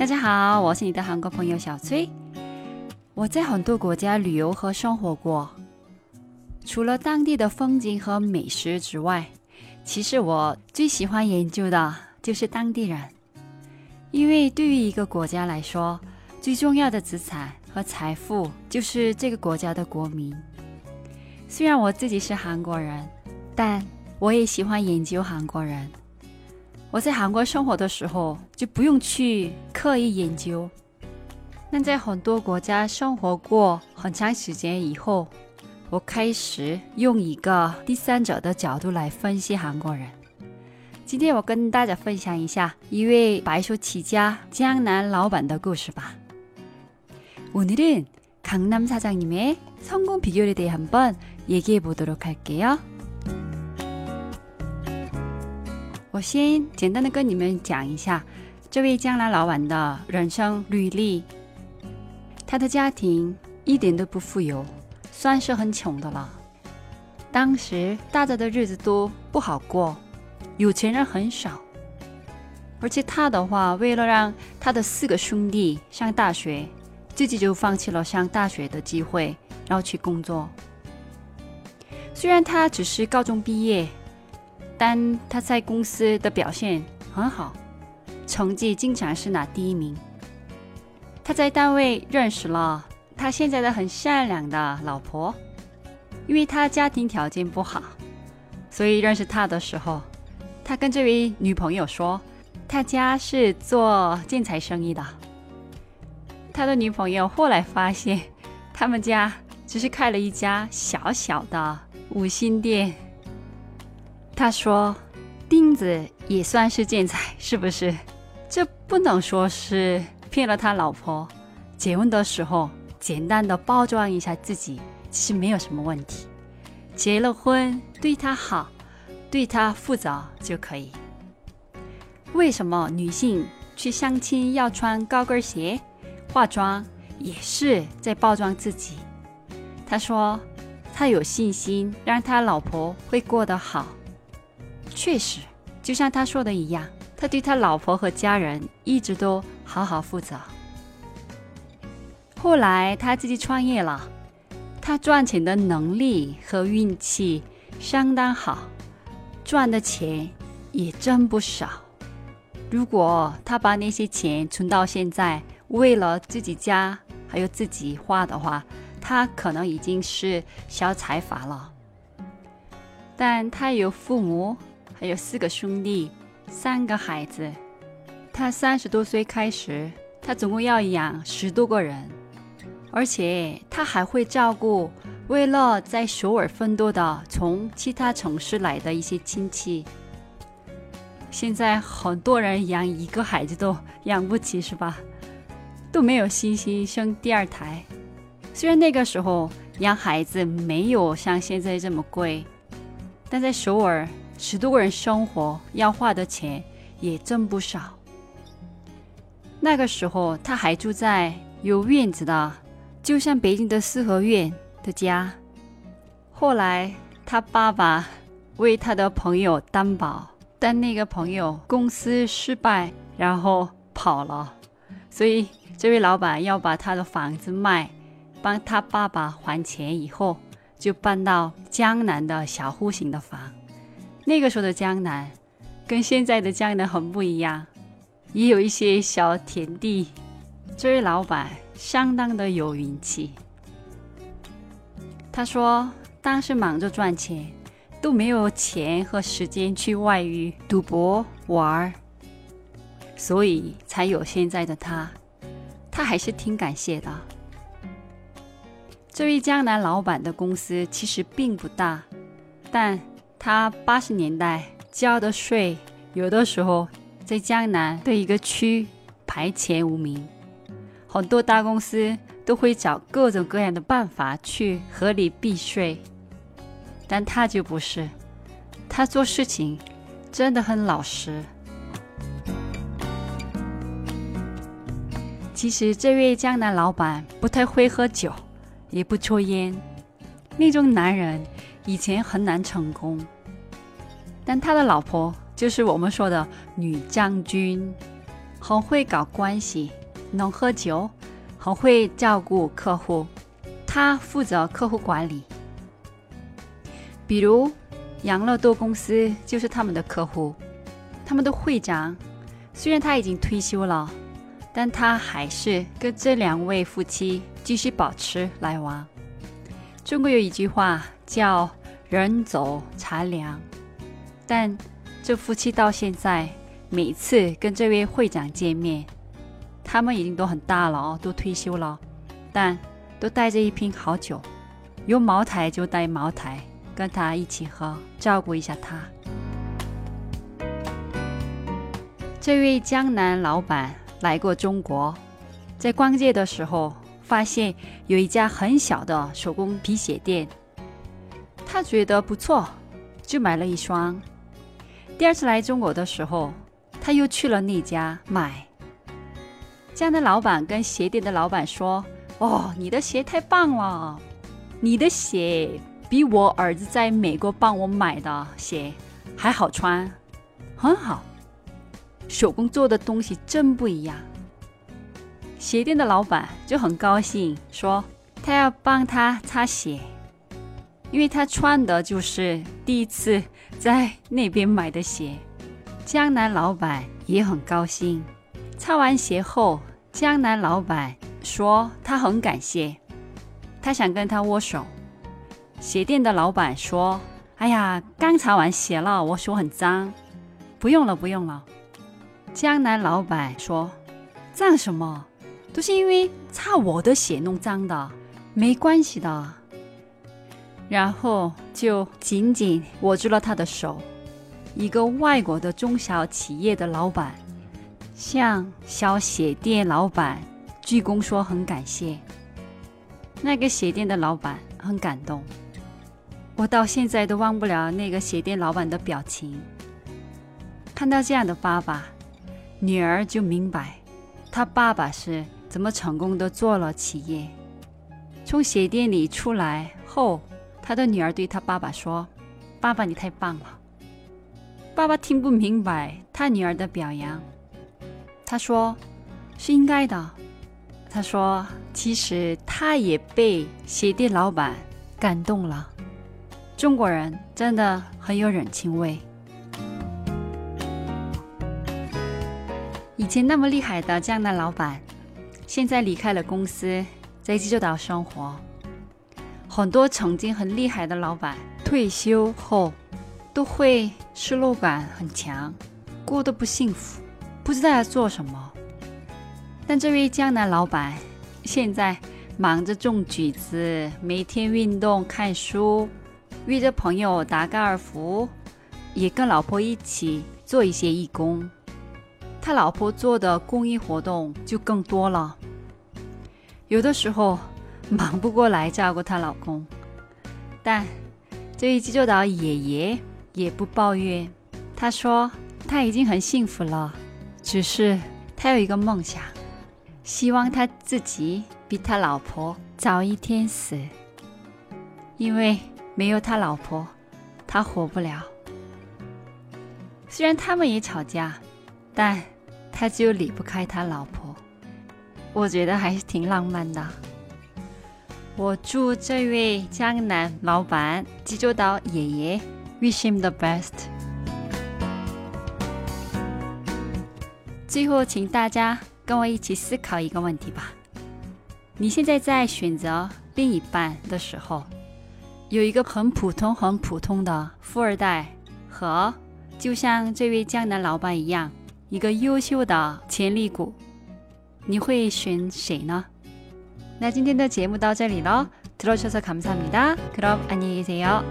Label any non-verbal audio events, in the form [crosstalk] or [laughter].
大家好，我是你的韩国朋友小崔。我在很多国家旅游和生活过，除了当地的风景和美食之外，其实我最喜欢研究的就是当地人。因为对于一个国家来说，最重要的资产和财富就是这个国家的国民。虽然我自己是韩国人，但我也喜欢研究韩国人。我在韩国生活的时候，就不用去刻意研究。但在很多国家生活过很长时间以后，我开始用一个第三者的角度来分析韩国人。今天我跟大家分享一下一位白手起家江南老板的故事吧。오늘은강남사장님의성공비결에대해한번얘기해보도록할게요 我先简单的跟你们讲一下这位江南老板的人生履历。他的家庭一点都不富有，算是很穷的了。当时大家的日子都不好过，有钱人很少。而且他的话，为了让他的四个兄弟上大学，自己就放弃了上大学的机会，然后去工作。虽然他只是高中毕业。但他在公司的表现很好，成绩经常是拿第一名。他在单位认识了他现在的很善良的老婆，因为他家庭条件不好，所以认识他的时候，他跟这位女朋友说，他家是做建材生意的。他的女朋友后来发现，他们家只是开了一家小小的五星店。他说：“钉子也算是建材，是不是？这不能说是骗了他老婆。结婚的时候简单的包装一下自己，其实没有什么问题。结了婚，对他好，对他负责就可以。为什么女性去相亲要穿高跟鞋、化妆，也是在包装自己？”他说：“他有信心，让他老婆会过得好。”确实，就像他说的一样，他对他老婆和家人一直都好好负责。后来他自己创业了，他赚钱的能力和运气相当好，赚的钱也真不少。如果他把那些钱存到现在，为了自己家还有自己花的话，他可能已经是小财阀了。但他有父母。还有四个兄弟，三个孩子。他三十多岁开始，他总共要养十多个人，而且他还会照顾为了在首尔奋斗的从其他城市来的一些亲戚。现在很多人养一个孩子都养不起，是吧？都没有信心生第二胎。虽然那个时候养孩子没有像现在这么贵，但在首尔。十多个人生活要花的钱也挣不少。那个时候他还住在有院子的，就像北京的四合院的家。后来他爸爸为他的朋友担保，但那个朋友公司失败，然后跑了，所以这位老板要把他的房子卖，帮他爸爸还钱，以后就搬到江南的小户型的房。那个时候的江南，跟现在的江南很不一样，也有一些小田地。这位老板相当的有运气。他说，当时忙着赚钱，都没有钱和时间去外遇、赌博、玩儿，所以才有现在的他。他还是挺感谢的。这位江南老板的公司其实并不大，但。他八十年代交的税，有的时候在江南的一个区排前五名，很多大公司都会找各种各样的办法去合理避税，但他就不是，他做事情真的很老实。其实这位江南老板不太会喝酒，也不抽烟，那种男人。以前很难成功，但他的老婆就是我们说的女将军。很会搞关系，能喝酒，很会照顾客户。他负责客户管理，比如养乐多公司就是他们的客户。他们的会长虽然他已经退休了，但他还是跟这两位夫妻继续保持来往。中国有一句话叫“人走茶凉”，但这夫妻到现在每次跟这位会长见面，他们已经都很大了哦，都退休了，但都带着一瓶好酒，有茅台就带茅台，跟他一起喝，照顾一下他。这位江南老板来过中国，在逛街的时候发现有一家很小的手工皮鞋店，他觉得不错，就买了一双。第二次来中国的时候，他又去了那家买。这样的老板跟鞋店的老板说：“哦，你的鞋太棒了，你的鞋比我儿子在美国帮我买的鞋还好穿，很好。”手工做的东西真不一样。鞋店的老板就很高兴，说他要帮他擦鞋，因为他穿的就是第一次在那边买的鞋。江南老板也很高兴。擦完鞋后，江南老板说他很感谢，他想跟他握手。鞋店的老板说：“哎呀，刚擦完鞋了，我手很脏，不用了，不用了。”江南老板说：“脏什么？都是因为擦我的鞋弄脏的，没关系的。”然后就紧紧握住了他的手。一个外国的中小企业的老板向小鞋店老板鞠躬说：“很感谢。”那个鞋店的老板很感动，我到现在都忘不了那个鞋店老板的表情。看到这样的爸爸。女儿就明白，他爸爸是怎么成功的做了企业。从鞋店里出来后，他的女儿对他爸爸说：“爸爸，你太棒了。”爸爸听不明白他女儿的表扬，他说：“是应该的。”他说：“其实他也被鞋店老板感动了。中国人真的很有人情味。”以前那么厉害的江南老板，现在离开了公司，在济州岛生活。很多曾经很厉害的老板退休后，都会失落感很强，过得不幸福，不知道要做什么。但这位江南老板现在忙着种橘子，每天运动、看书，约着朋友打高尔夫，也跟老婆一起做一些义工。他老婆做的公益活动就更多了，有的时候 [laughs] 忙不过来照顾她老公，但这位济州岛爷爷也不抱怨。他说他已经很幸福了，只是他有一个梦想，希望他自己比他老婆早一天死，因为没有他老婆，他活不了。虽然他们也吵架。但他就离不开他老婆，我觉得还是挺浪漫的。我祝这位江南老板济州岛爷爷 wish him the best。最后，请大家跟我一起思考一个问题吧：你现在在选择另一半的时候，有一个很普通、很普通的富二代，和就像这位江南老板一样。一个优秀的潜力股，你会选谁呢？ 那今天的节目到这里了，들어주셔서감사합니다그럼안녕히계세요